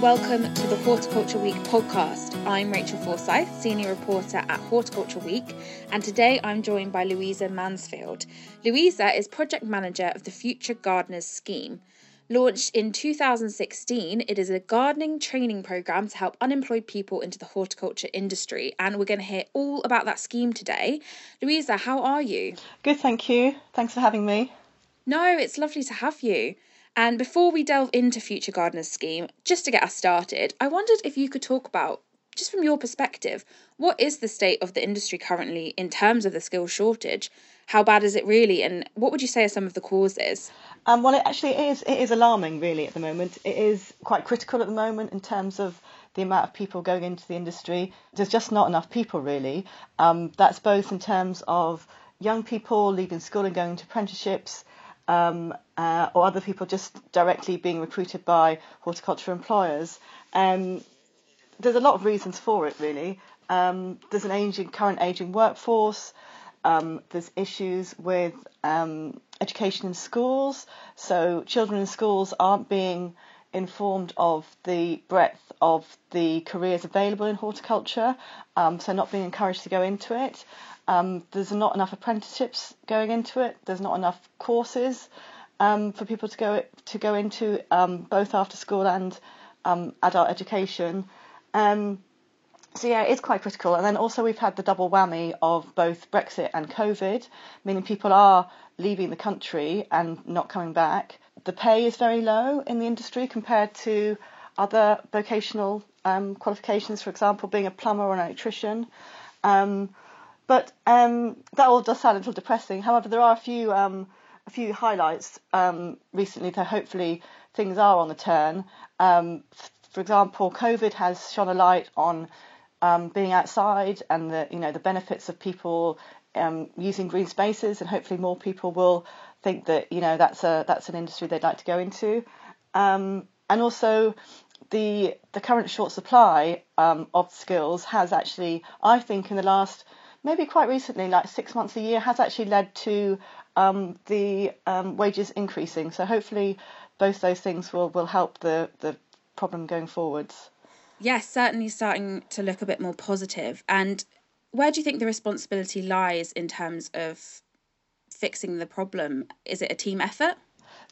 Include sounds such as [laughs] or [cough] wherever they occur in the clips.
And welcome to the Horticulture Week podcast. I'm Rachel Forsyth, senior reporter at Horticulture Week, and today I'm joined by Louisa Mansfield. Louisa is project manager of the Future Gardeners Scheme. Launched in 2016, it is a gardening training program to help unemployed people into the horticulture industry, and we're going to hear all about that scheme today. Louisa, how are you? Good, thank you. Thanks for having me. No, it's lovely to have you. And before we delve into Future Gardeners Scheme, just to get us started, I wondered if you could talk about, just from your perspective, what is the state of the industry currently in terms of the skills shortage? How bad is it really? And what would you say are some of the causes? Um, well, it actually is. It is alarming, really, at the moment. It is quite critical at the moment in terms of the amount of people going into the industry. There's just not enough people, really. Um, that's both in terms of young people leaving school and going to apprenticeships, um, uh, or other people just directly being recruited by horticulture employers. Um, there's a lot of reasons for it, really. Um, there's an aging, current aging workforce. Um, there's issues with um, education in schools. So children in schools aren't being informed of the breadth of the careers available in horticulture, um, so not being encouraged to go into it. Um, there's not enough apprenticeships going into it. There's not enough courses um, for people to go to go into um, both after school and um, adult education. Um, so yeah, it's quite critical. And then also we've had the double whammy of both Brexit and COVID, meaning people are leaving the country and not coming back. The pay is very low in the industry compared to other vocational um, qualifications, for example, being a plumber or an electrician. Um, but um, that all does sound a little depressing. However, there are a few um, a few highlights um, recently that hopefully things are on the turn. Um, for example, COVID has shone a light on um, being outside and the you know the benefits of people um, using green spaces, and hopefully more people will think that you know that's a that's an industry they'd like to go into. and also, the the current short supply of skills has actually, I think, in the last maybe quite recently, like six months a year, has actually led to um, the um, wages increasing. So hopefully, both those things will, will help the, the problem going forwards. Yes, certainly starting to look a bit more positive. And where do you think the responsibility lies in terms of fixing the problem? Is it a team effort?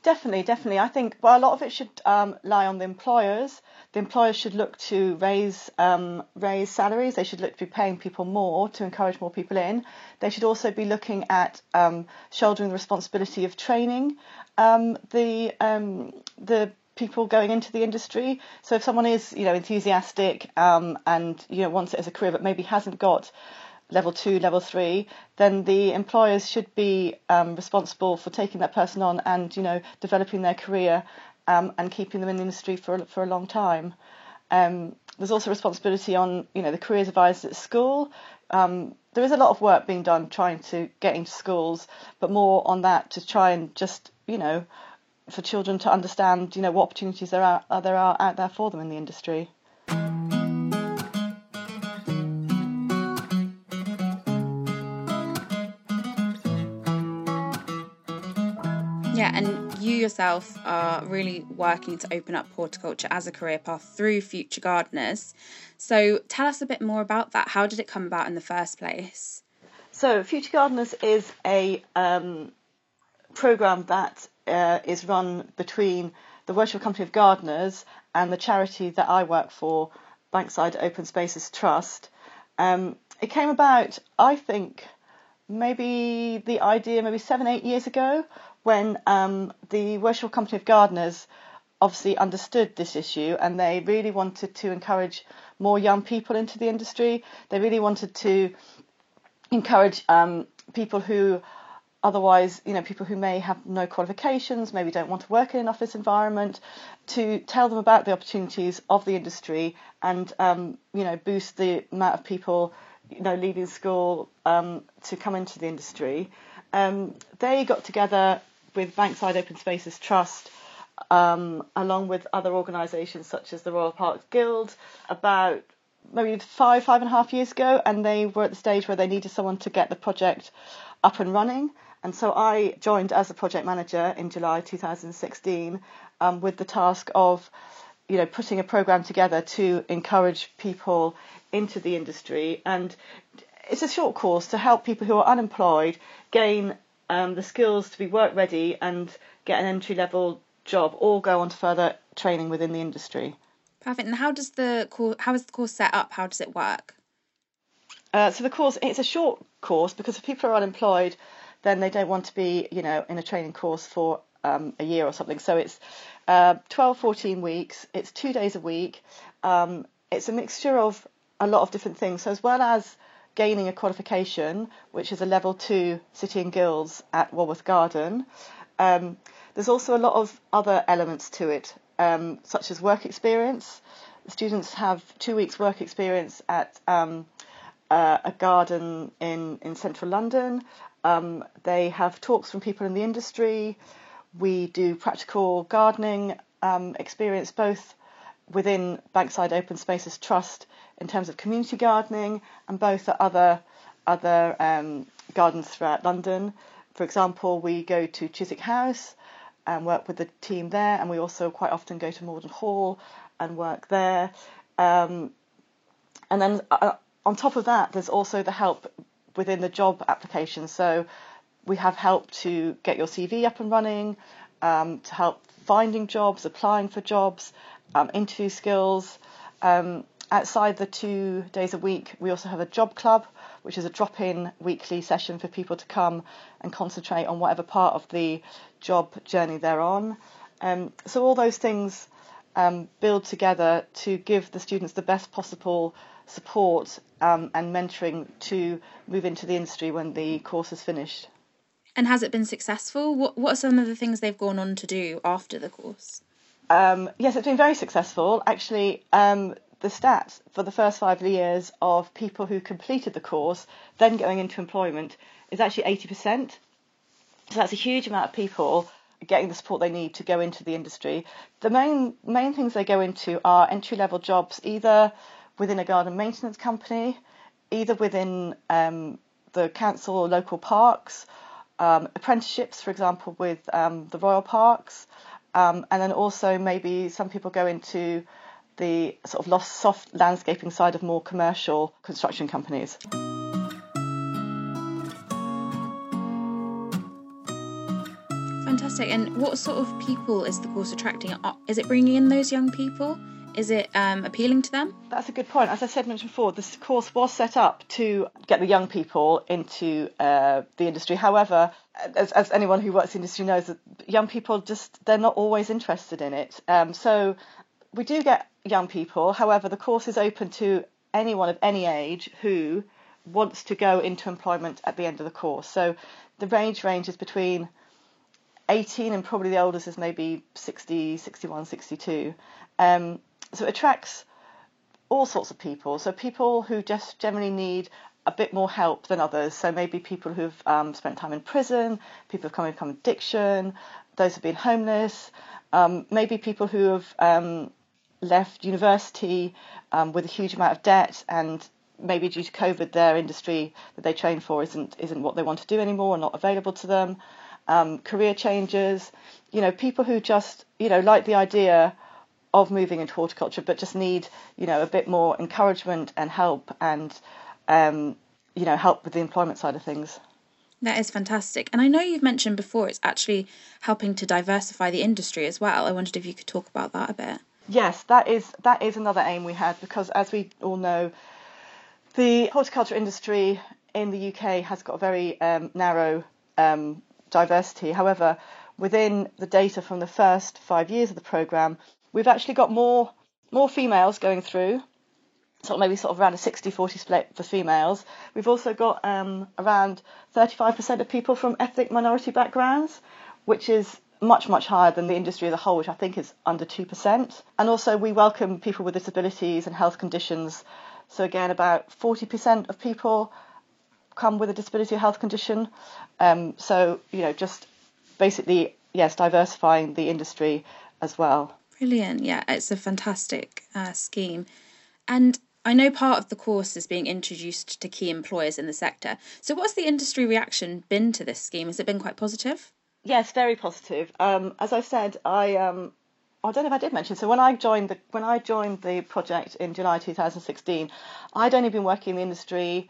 Definitely, definitely. I think well, a lot of it should um, lie on the employers. The employers should look to raise um, raise salaries. They should look to be paying people more to encourage more people in. They should also be looking at um, shouldering the responsibility of training um, the um, the people going into the industry. So if someone is you know enthusiastic um, and you know wants it as a career, but maybe hasn't got level two, level three, then the employers should be um, responsible for taking that person on and you know developing their career um, and keeping them in the industry for for a long time. Um, there's also responsibility on you know the careers advisors at school. Um, there is a lot of work being done trying to get into schools, but more on that to try and just you know for children to understand you know what opportunities there are, are there are out there for them in the industry. Yeah, and you yourself are really working to open up horticulture as a career path through Future Gardeners. So tell us a bit more about that. How did it come about in the first place? So, Future Gardeners is a um, program that uh, is run between the Worshipful Company of Gardeners and the charity that I work for, Bankside Open Spaces Trust. Um, it came about, I think, maybe the idea maybe seven, eight years ago when um, the Worshipful Company of Gardeners obviously understood this issue and they really wanted to encourage more young people into the industry. They really wanted to encourage um, people who otherwise, you know, people who may have no qualifications, maybe don't want to work in an office environment, to tell them about the opportunities of the industry and, um, you know, boost the amount of people, you know, leaving school um, to come into the industry. Um, they got together with Bankside Open Spaces Trust, um, along with other organisations such as the Royal Parks Guild, about maybe five, five and a half years ago, and they were at the stage where they needed someone to get the project up and running. And so I joined as a project manager in July 2016 um, with the task of, you know, putting a program together to encourage people into the industry. And it's a short course to help people who are unemployed gain um, the skills to be work ready and get an entry level job or go on to further training within the industry. Perfect. And how does the course, how is the course set up? How does it work? Uh, so the course it's a short course because if people are unemployed, then they don't want to be you know in a training course for um, a year or something. So it's uh, 12, 14 weeks. It's two days a week. Um, it's a mixture of a lot of different things. So as well as gaining a qualification, which is a level two City and Guilds at Walworth Garden. Um, there's also a lot of other elements to it, um, such as work experience. The students have two weeks' work experience at um, uh, a garden in, in central London. Um, they have talks from people in the industry. We do practical gardening um, experience both within Bankside Open Spaces Trust in terms of community gardening and both at other other um, gardens throughout London. For example, we go to Chiswick House and work with the team there, and we also quite often go to Morden Hall and work there. Um, and then uh, on top of that, there's also the help within the job application. So we have help to get your CV up and running, um, to help finding jobs, applying for jobs, um, interview skills. Um, outside the two days a week, we also have a job club, which is a drop in weekly session for people to come and concentrate on whatever part of the job journey they're on. Um, so, all those things um, build together to give the students the best possible support um, and mentoring to move into the industry when the course is finished. And has it been successful? What What are some of the things they've gone on to do after the course? Um, yes, it's been very successful. Actually, um, the stats for the first five years of people who completed the course, then going into employment, is actually 80%. So that's a huge amount of people getting the support they need to go into the industry. The main main things they go into are entry level jobs, either within a garden maintenance company, either within um, the council or local parks, um, apprenticeships, for example, with um, the royal parks, um, and then also maybe some people go into the sort of lost soft landscaping side of more commercial construction companies. Fantastic. And what sort of people is the course attracting? Is it bringing in those young people? Is it um, appealing to them? That's a good point. As I said mentioned before, this course was set up to get the young people into uh, the industry. However, as, as, anyone who works in the industry knows, that young people just they're not always interested in it. Um, so we do get young people. However, the course is open to anyone of any age who wants to go into employment at the end of the course. So the range ranges between 18 and probably the oldest is maybe 60, 61, 62. Um, so it attracts all sorts of people. So people who just generally need a bit more help than others. So maybe people who've um, spent time in prison, people who've come from addiction, those who've been homeless, um, maybe people who have um, left university um, with a huge amount of debt and maybe due to COVID, their industry that they train for isn't isn't what they want to do anymore and not available to them. Um, career changes, you know, people who just you know like the idea of moving into horticulture, but just need you know a bit more encouragement and help and um, you know help with the employment side of things. That is fantastic. And I know you've mentioned before it's actually helping to diversify the industry as well. I wondered if you could talk about that a bit. Yes, that is that is another aim we had because as we all know, the horticulture industry in the UK has got a very um, narrow um, diversity. However, within the data from the first five years of the programme, we've actually got more more females going through. So maybe sort of around a 60-40 split for females. We've also got um, around 35% of people from ethnic minority backgrounds, which is much, much higher than the industry as a whole, which I think is under 2%. And also, we welcome people with disabilities and health conditions. So, again, about 40% of people come with a disability or health condition. Um, so, you know, just basically, yes, diversifying the industry as well. Brilliant. Yeah, it's a fantastic uh, scheme. And I know part of the course is being introduced to key employers in the sector. So, what's the industry reaction been to this scheme? Has it been quite positive? Yes, very positive. Um, as I said, I um, I don't know if I did mention. So when I joined the when I joined the project in July 2016, I'd only been working in the industry,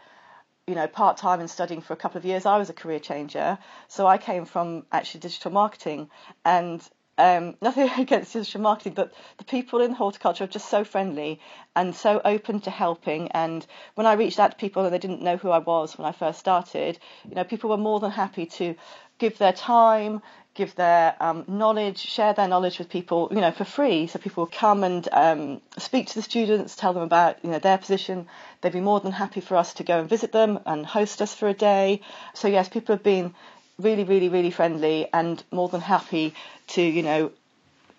you know, part time and studying for a couple of years. I was a career changer, so I came from actually digital marketing, and um, [laughs] nothing against social marketing, but the people in horticulture are just so friendly and so open to helping. And when I reached out to people and they didn't know who I was when I first started, you know, people were more than happy to give their time, give their um, knowledge, share their knowledge with people, you know, for free. So people will come and um, speak to the students, tell them about, you know, their position. They'd be more than happy for us to go and visit them and host us for a day. So yes, people have been really, really, really friendly and more than happy to, you know,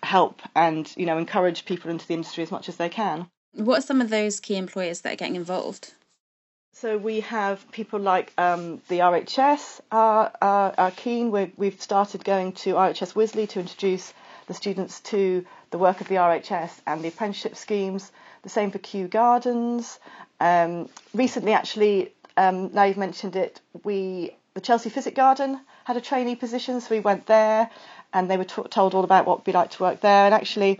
help and, you know, encourage people into the industry as much as they can. What are some of those key employers that are getting involved? So we have people like um, the RHS are, are, are keen. we we've started going to RHS Wisley to introduce the students to the work of the RHS and the apprenticeship schemes. The same for Kew Gardens. Um, recently, actually, um, now you've mentioned it, we the Chelsea Physic Garden had a trainee position, so we went there and they were t- told all about what it'd be like to work there. And actually,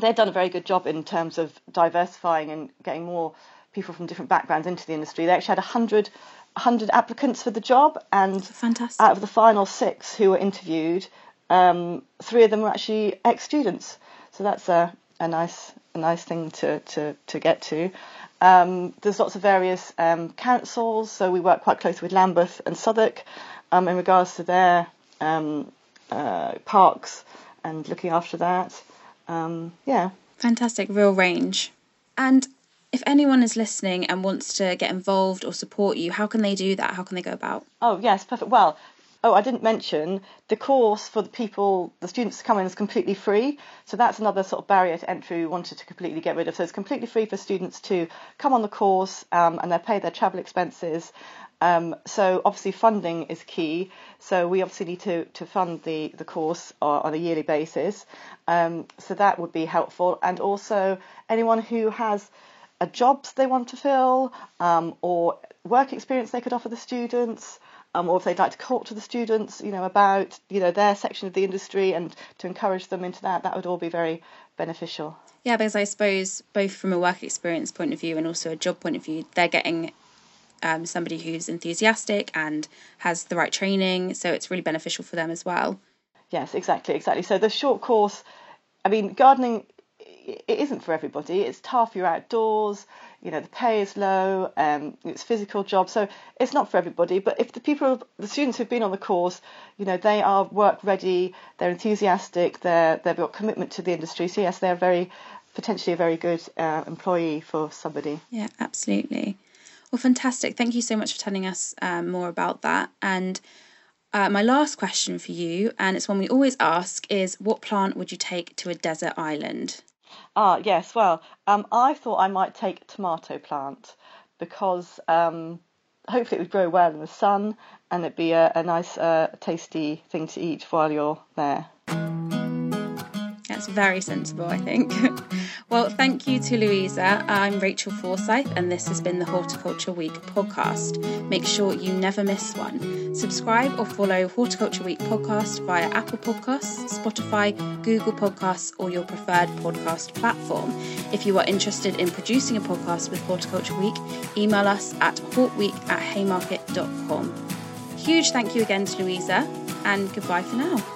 they've done a very good job in terms of diversifying and getting more people from different backgrounds into the industry. They actually had 100, 100 applicants for the job, and Fantastic. out of the final six who were interviewed, um, three of them were actually ex-students. So that's a, a nice a nice thing to, to, to get to. Um, there's lots of various um, councils, so we work quite closely with Lambeth and Southwark um, in regards to their um, uh, parks and looking after that. Um, yeah. Fantastic, real range. And if anyone is listening and wants to get involved or support you, how can they do that? How can they go about? Oh, yes, perfect. Well, oh, I didn't mention the course for the people, the students to come in is completely free. So that's another sort of barrier to entry we wanted to completely get rid of. So it's completely free for students to come on the course um, and they pay their travel expenses. Um, so obviously funding is key. So we obviously need to, to fund the, the course on a yearly basis. Um, so that would be helpful. And also anyone who has a jobs they want to fill um, or work experience they could offer the students. Um, or if they'd like to talk to the students, you know, about you know their section of the industry and to encourage them into that, that would all be very beneficial. Yeah, because I suppose both from a work experience point of view and also a job point of view, they're getting um, somebody who's enthusiastic and has the right training, so it's really beneficial for them as well. Yes, exactly, exactly. So the short course, I mean, gardening it isn't for everybody. It's tough. You're outdoors. You know the pay is low. Um, it's physical job, so it's not for everybody. But if the people, the students who've been on the course, you know they are work ready. They're enthusiastic. They're they've got commitment to the industry. So yes, they're very potentially a very good uh, employee for somebody. Yeah, absolutely. Well, fantastic. Thank you so much for telling us um, more about that. And uh, my last question for you, and it's one we always ask, is what plant would you take to a desert island? Ah, yes. Well, um, I thought I might take a tomato plant because um, hopefully it would grow well in the sun and it'd be a, a nice, uh, tasty thing to eat while you're there. That's very sensible, I think. [laughs] well, thank you to Louisa. I'm Rachel Forsyth, and this has been the Horticulture Week podcast. Make sure you never miss one. Subscribe or follow Horticulture Week podcast via Apple Podcasts, Spotify, Google Podcasts, or your preferred podcast platform. If you are interested in producing a podcast with Horticulture Week, email us at hortweek at haymarket.com. Huge thank you again to Louisa, and goodbye for now.